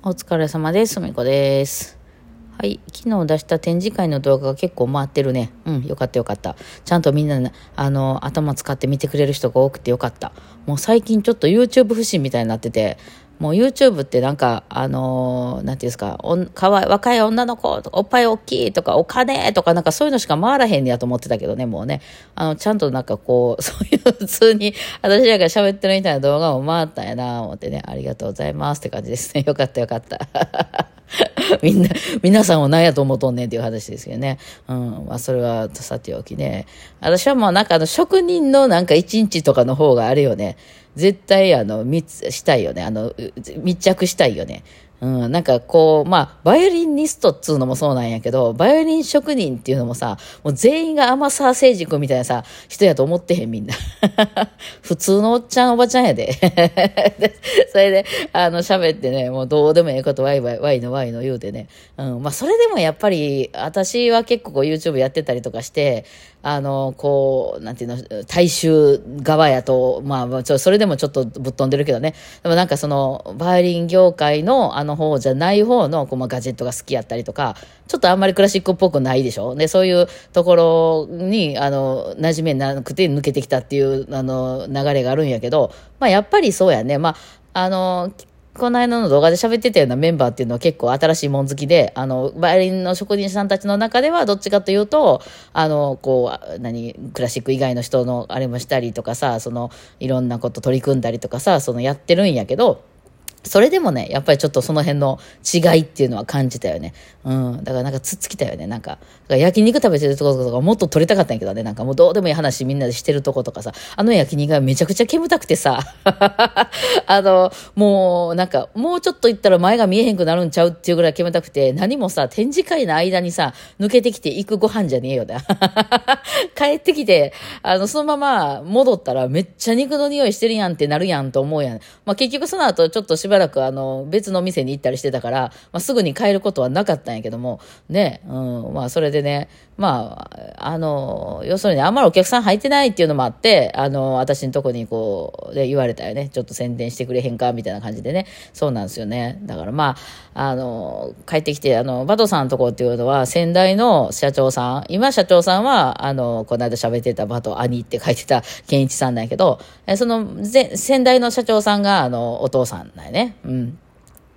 お疲れ様です。すみこです。はい。昨日出した展示会の動画が結構回ってるね。うん。よかったよかった。ちゃんとみんな、あの、頭使って見てくれる人が多くてよかった。もう最近ちょっと YouTube 不信みたいになってて、もう YouTube ってなんか、あのーなんていうんですか、おかわい若い女の子、おっぱい大きいとか、お金とか、なんかそういうのしか回らへんやと思ってたけどね、もうね。あの、ちゃんとなんかこう、そういう普通に、私らが喋ってるみたいな動画も回ったんやな、思ってね、ありがとうございますって感じですね。よかったよかった。みんな、皆さんを何やと思うとんねんっていう話ですけどね。うん。まあ、それはさておきね。私はもうなんかあの、職人のなんか一日とかの方があれよね。絶対あの、密、したいよね。あの、密着したいよね。うん、なんかこう、まあ、バイオリニストっつうのもそうなんやけど、バイオリン職人っていうのもさ、もう全員が天沢誠二君みたいなさ、人やと思ってへんみんな。普通のおっちゃんおばちゃんやで。でそれで、あの、喋ってね、もうどうでもええことワイワイ、ワイのワイの言うてね。うん、まあ、それでもやっぱり、私は結構こう YouTube やってたりとかして、あの、こう、なんていうの、大衆側やと、まあまあ、それでもちょっとぶっ飛んでるけどね。でもなんかその、バイオリン業界のあのの方じゃない方の、こう、まあ、ガジェットが好きやったりとか、ちょっとあんまりクラシックっぽくないでしょ？で、そういうところに、あの、馴染めなくて抜けてきたっていう、あの、流れがあるんやけど、まあ、やっぱりそうやね。まあ、あの、この間の動画で喋ってたようなメンバーっていうのは結構新しいもん好きで、あの、バイオリンの職人さんたちの中ではどっちかというと、あの、こう、何、クラシック以外の人のあれもしたりとかさ、その、いろんなこと取り組んだりとかさ、そのやってるんやけど、それでもね、やっぱりちょっとその辺の違いっていうのは感じたよね。うん。だからなんかつっつきたよね。なんか、か焼肉食べてるとことかもっと撮りたかったんやけどね。なんかもうどうでもいい話みんなでしてるとことかさ、あの焼肉がめちゃくちゃ煙たくてさ、あの、もうなんか、もうちょっと行ったら前が見えへんくなるんちゃうっていうぐらい煙たくて、何もさ、展示会の間にさ、抜けてきて行くご飯じゃねえよな。帰ってきて、あの、そのまま戻ったらめっちゃ肉の匂いしてるやんってなるやんと思うやん。まあ結局その後ちょっとしばらくあの、別の店に行ったりしてたから、まあすぐに帰ることはなかったんやけども、ね、うん、まあそれでね、まあ、あの、要するにあんまりお客さん入ってないっていうのもあって、あの、私のとこにこう、で言われたよね。ちょっと宣伝してくれへんかみたいな感じでね。そうなんですよね。だからまあ、あの、帰ってきて、あの、バトさんのとこっていうのは、先代の社長さん、今社長さんは、あの、この間喋ってたバト兄って書いてた健一さんなんやけど、その、先代の社長さんが、あの、お父さんなんやね。うん。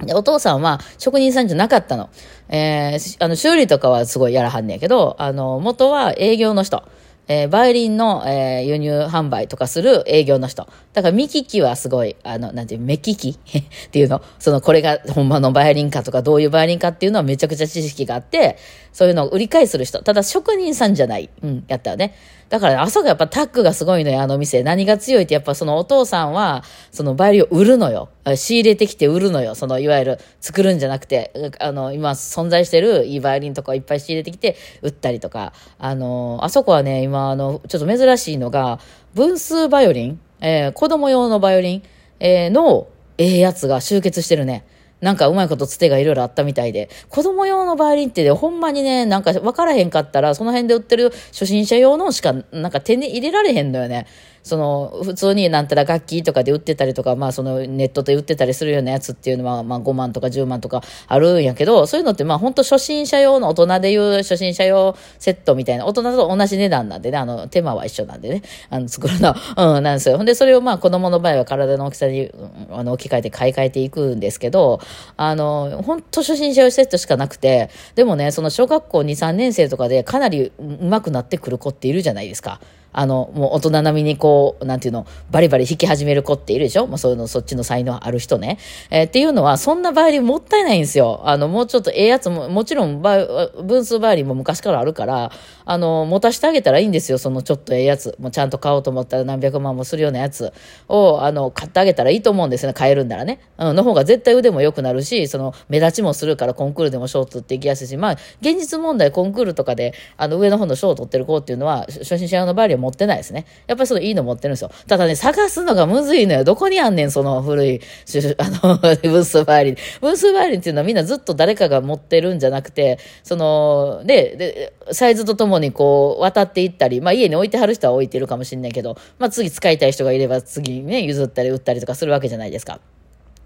でお父さんは職人さんじゃなかったの。えー、あの、修理とかはすごいやらはんねやけど、あの、元は営業の人。えーバイオリンの、えー輸入販売とかする営業の人。だから見聞きはすごい、あの、なんていう、目利き？っていうの。その、これがほんまのバイオリンかとか、どういうバイオリンかっていうのはめちゃくちゃ知識があって、そういうのを売り買いする人。ただ職人さんじゃない。うん、やったよね。だから、あそこやっぱタッグがすごいのよ、あの店。何が強いって、やっぱそのお父さんは、そのバイオリンを売るのよ。仕入れてきて売るのよ。その、いわゆる作るんじゃなくて、あの、今存在してるいいバイオリンとかいっぱい仕入れてきて売ったりとか。あの、あそこはね、今、あの、ちょっと珍しいのが、分数バイオリン、えー子供用のバイオリン、えーの、ええやつが集結してるね。なんかうまいことつてがいろいろあったみたいで。子供用のバイオリンってね、ほんまにね、なんか分からへんかったら、その辺で売ってる初心者用のしか、なんか手に入れられへんのよね。その、普通になんたら楽器とかで売ってたりとか、まあそのネットで売ってたりするようなやつっていうのは、まあ5万とか10万とかあるんやけど、そういうのってまあ本当初心者用の大人でいう初心者用セットみたいな、大人と同じ値段なんでね、あの、手間は一緒なんでね、あの、作るの。うん、なんですよ。ほんで、それをまあ子供の場合は体の大きさに、あの、置き換えて買い替えていくんですけど、あの、本当初心者用セットしかなくて、でもね、その小学校2、3年生とかでかなり上手くなってくる子っているじゃないですか。あの、もう大人並みにこう、なんていうの、バリバリ弾き始める子っているでしょ？もうそういうの、そっちの才能ある人ね。えーっていうのは、そんなバイオリンもったいないんですよ。あの、もうちょっとええやつも、もちろんバイ、分数バイオリンも昔からあるから、あの、持たしてあげたらいいんですよ。そのちょっとええやつ。もうちゃんと買おうと思ったら何百万もするようなやつを、あの、買ってあげたらいいと思うんですよね。買えるんならね。うん、の方が絶対腕も良くなるし、その、目立ちもするからコンクールでも賞取っていきやすいし、まあ、現実問題コンクールとかで、あの、上の方の賞を取ってる子っていうのは、初心者用のバイオリン持ってないですね。やっぱりそのいいの持ってるんですよ。ただね、探すのがむずいのよ。どこにあんねん、その古い、あの、分数バイオリン。分数バイオリンっていうのはみんなずっと誰かが持ってるんじゃなくて、その、で、で、サイズとともにこう、渡っていったり、まあ家に置いてはる人は置いてるかもしれないけど、まあ次使いたい人がいれば次ね、譲ったり売ったりとかするわけじゃないですか。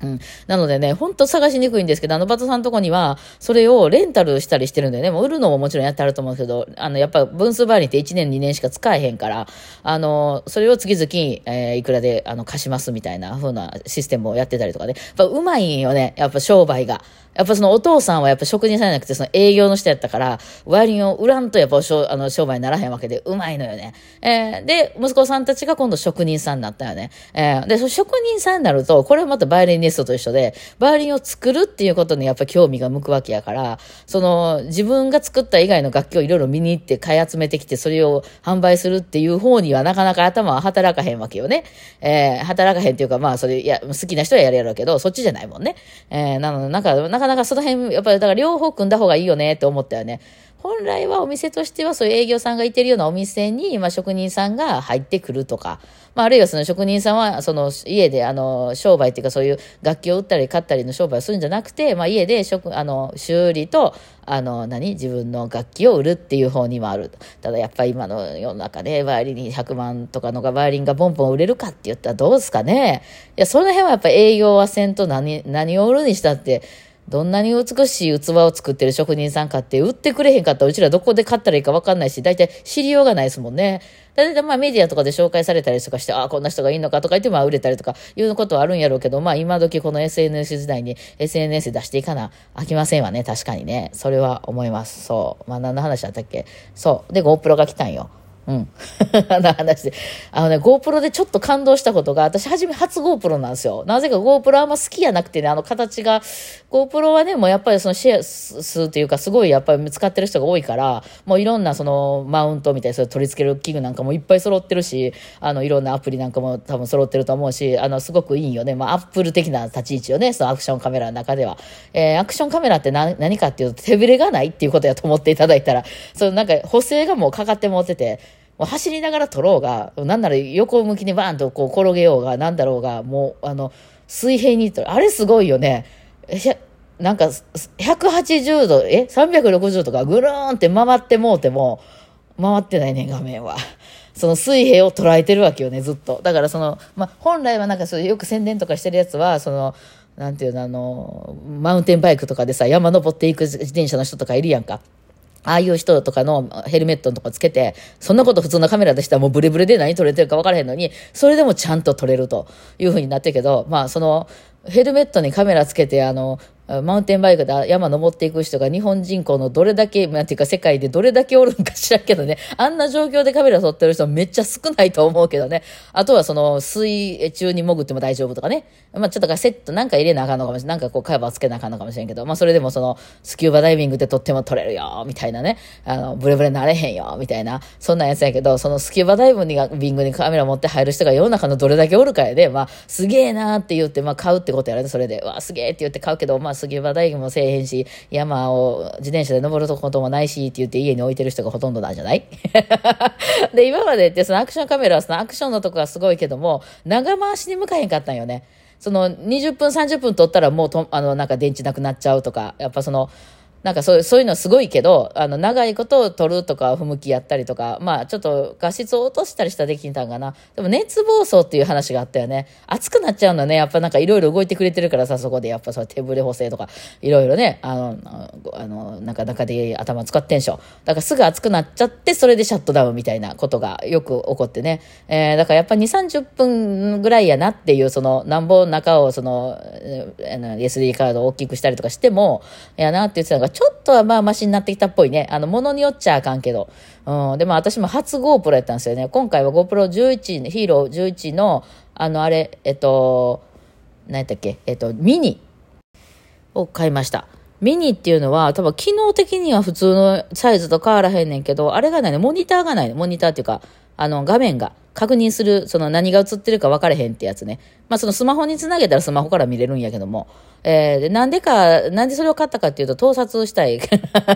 うん。なのでね、ほんと探しにくいんですけど、あのバトさんのとこには、それをレンタルしたりしてるんでね、もう売るのももちろんやってあると思うんですけど、あの、やっぱ分数バーにって1年2年しか使えへんから、あの、それを月々、えー、いくらで、あの、貸しますみたいな風なシステムをやってたりとかね。やっぱうまいんよね、やっぱ商売が。やっぱそのお父さんはやっぱ職人さんじゃなくてその営業の人やったから、ワイリンを売らんとやっぱあの商売にならへんわけで、うまいのよね。えー、で、息子さんたちが今度職人さんになったよね。えー、で、職人さんになると、これはまたバイオリニストと一緒で、バイオリンを作るっていうことにやっぱ興味が向くわけやから、その自分が作った以外の楽器をいろいろ見に行って買い集めてきて、それを販売するっていう方にはなかなか頭は働かへんわけよね。えー、働かへんっていうか、まあそれ、いや、好きな人はやるやろうけど、そっちじゃないもんね。えー、なので、なんか、なかなかその辺、やっぱりだから両方組んだ方がいいよねって思ったよね。本来はお店としてはそういう営業さんがいてるようなお店に、まあ、職人さんが入ってくるとか、まあ、あるいはその職人さんはその家であの商売っていうかそういう楽器を売ったり買ったりの商売をするんじゃなくて、まあ、家で職あの修理とあの何？自分の楽器を売るっていう方にもある。ただやっぱり今の世の中でバイオリンに100万とかのがバイオリンがボンボン売れるかって言ったらどうですかね。いやその辺はやっぱ営業はせんと何何を売るにしたってどんなに美しい器を作ってる職人さんかって売ってくれへんかったらうちらどこで買ったらいいか分かんないし、大体知りようがないですもんね。だいたいまあメディアとかで紹介されたりとかして、ああ、こんな人がいいのかとか言ってまあ売れたりとかいうことはあるんやろうけど、まあ今時この SNS 時代に SNS 出していかな飽きませんわね、確かにね。それは思います。そう。まあ何の話だったっけ？そう。で、GoPro が来たんよ。うん。あ の話で。あのね、GoPro でちょっと感動したことが、私初め初 GoPro なんですよ。なぜか GoPro あんま好きやなくてね、あの形が、GoPro はね、もうやっぱりそのシェア数というか、すごいやっぱり使ってる人が多いから、もういろんなそのマウントみたいな、それ取り付ける器具なんかもいっぱい揃ってるし、あの、いろんなアプリなんかも多分揃ってると思うし、あの、すごくいいよね。まあ、アップル的な立ち位置よね、そのアクションカメラの中では。えー、アクションカメラって何何かっていうと、手ぶれがないっていうことやと思っていただいたら、そのなんか補正がもうかかって持ってて、もう走りながら撮ろうが、なんなら横向きにバーンとこう転げようが、なんだろうが、もう、あの、水平に撮る。あれすごいよね。なんか、180度、え ?360 度とかぐるーんって回ってもうても、回ってないね、画面は。その水平を捉えてるわけよね、ずっと。だからその、まあ、本来はなんかそうよく宣伝とかしてるやつは、その、なんていうの、あの、マウンテンバイクとかでさ、山登っていく自転車の人とかいるやんか。ああいう人とかのヘルメットのとかつけて、そんなこと普通のカメラでしたらもうブレブレで何撮れてるか分からへんのに、それでもちゃんと撮れるというふうになってるけど、まあその、ヘルメットにカメラつけて、あの、マウンテンバイクで山登っていく人が日本人口のどれだけ、なんていうか世界でどれだけおるんか知らんけどね、あんな状況でカメラ撮ってる人めっちゃ少ないと思うけどね。あとはその水中に潜っても大丈夫とかね。まあちょっとセットなんか入れなあかんのかもしれない。なんかこうカバーつけなあかんのかもしれんけど、まあそれでもそのスキューバダイビングで撮っても撮れるよ、みたいなね。あの、ブレブレなれへんよ、みたいな。そんなやつやけど、そのスキューバダイビングにカメラ持って入る人が世の中のどれだけおるかやで、まあすげえなーって言って、まあ買うってことやるね、それで。わあすげえって言って買うけど、まあスキューバダイビングもせえへんし、山を自転車で登ることもないしって言って家に置いてる人がほとんどなんじゃない？で、今までってそのアクションカメラはそのアクションのとこがすごいけども、長回しに向かへんかったんよね。その20分30分撮ったらもうと、あの、なんか電池なくなっちゃうとか、やっぱその、なんかそうそういうのすごいけど、あの、長いことを取るとか、不向きやったりとか、まあ、ちょっと画質を落としたりしたらできたんかな。でも熱暴走っていう話があったよね。熱くなっちゃうのね。やっぱなんかいろいろ動いてくれてるからさ、そこでやっぱそ手ぶれ補正とか、いろいろね、あの、あの、なんか中で頭使ってんしょ。だからすぐ熱くなっちゃって、それでシャットダウンみたいなことがよく起こってね。えー、だからやっぱ2、30分ぐらいやなっていう、その、なんぼ中をその、SD カードを大きくしたりとかしても、やなって言ってたのが、ちょっとはまあマシになってきたっぽいね。あの、ものによっちゃあかんけど。うん。でも私も初 GoPro やったんですよね。今回は GoPro11、ヒーロー11の、あの、あれ、えっと、何やったっけ、えっと、ミニを買いました。ミニっていうのは、多分機能的には普通のサイズと変わらへんねんけど、あれがないね、モニターがないねモニターっていうか、あの、画面が。確認する、その何が映ってるか分からへんってやつね。まあそのスマホにつなげたらスマホから見れるんやけども、えー、でなんでか、なんでそれを買ったかっていうと、盗撮したい。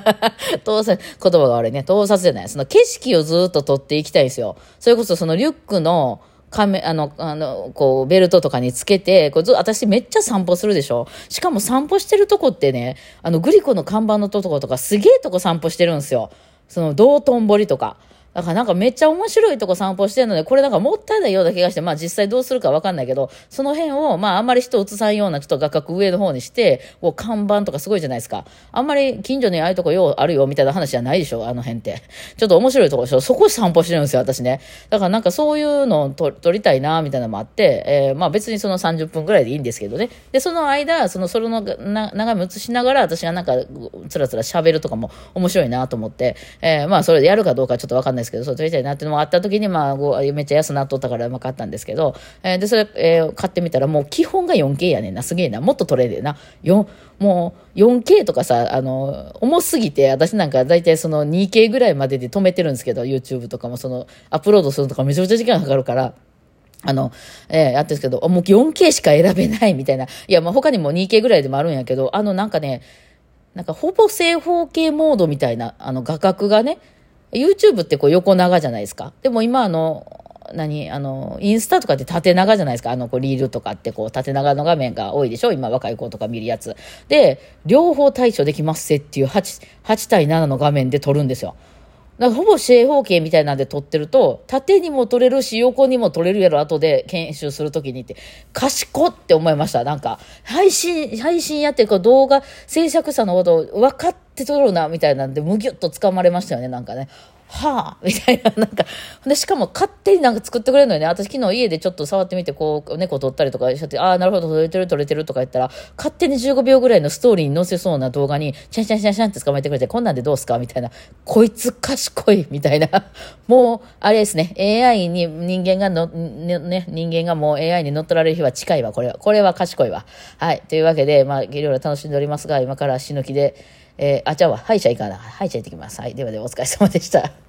盗撮、言葉が悪いね。盗撮じゃない。その景色をずっと撮っていきたいんですよ。それこそそのリュックの、カメ、あの、あの、こう、ベルトとかにつけて、こうず私めっちゃ散歩するでしょしかも散歩してるとこってね、あの、グリコの看板のとことかすげえとこ散歩してるんですよ。その、道頓堀とか。だからなんかめっちゃ面白いとこ散歩してるので、これなんかもったいないような気がして、まあ実際どうするかわかんないけど、その辺を、まああんまり人映さんようなちょっと画角上の方にして、こう看板とかすごいじゃないですか。あんまり近所にああいうとこようあるよみたいな話じゃないでしょ、あの辺って。ちょっと面白いとこでしょ。そこ散歩してるんですよ、私ね。だからなんかそういうのを撮りたいな、みたいなのもあって、えー、まあ別にその30分ぐらいでいいんですけどね。で、その間、その、それのな眺め映しながら、私がなんか、つらつら喋るとかも面白いなと思って、えー、まあそれでやるかどうかちょっとわかんないですけど、そう撮りたいなってのもあった時に、まあ、めっちゃ安なっとったからうまかったんですけど、えー、で、それ、えー、買ってみたらもう基本が 4K やねんな。すげえな。もっと撮れるな。4、もう 4K とかさ、あの、重すぎて、私なんか大体その 2K ぐらいまでで止めてるんですけど、YouTube とかもその、アップロードするとかめちゃめちゃ時間かかるから、あの、えー、やってるんですけど、もう 4K しか選べないみたいな。いや、まあ他にも 2K ぐらいでもあるんやけど、あのなんかね、なんかほぼ正方形モードみたいな、あの画角がね、YouTube ってこう横長じゃないですか。でも今あの、何あの、インスタとかって縦長じゃないですか。あの、こう、リールとかってこう、縦長の画面が多いでしょ？今若い子とか見るやつ。で、両方対処できますせっていう8、8対7の画面で撮るんですよ。だからほぼ正方形みたいなんで撮ってると、縦にも撮れるし、横にも撮れるやろ、後で研修するときにって、賢って思いました。なんか、配信、配信やってるか動画制作者のことを分かって撮るな、みたいなんで、むぎゅっと掴まれましたよね、なんかね。はあみたいな、なんか、で、しかも勝手になんか作ってくれるのよね。私昨日家でちょっと触ってみて、こう、猫撮ったりとかしちゃって、ああ、なるほど、撮れてる撮れてるとか言ったら、勝手に15秒ぐらいのストーリーに載せそうな動画に、シャンシャンシャンシャンって捕まえてくれて、こんなんでどうすかみたいな。こいつ賢いみたいな。もう、あれですね、AI に人間がの、ね、人間がもう AI に乗っ取られる日は近いわ、これは。これは賢いわ。はい。というわけで、まあ、いろいろ楽しんでおりますが、今から死ぬ気で、えー、あ、じゃあ、歯医者行かな。歯医者行ってきます。はい。ではでは、お疲れ様でした。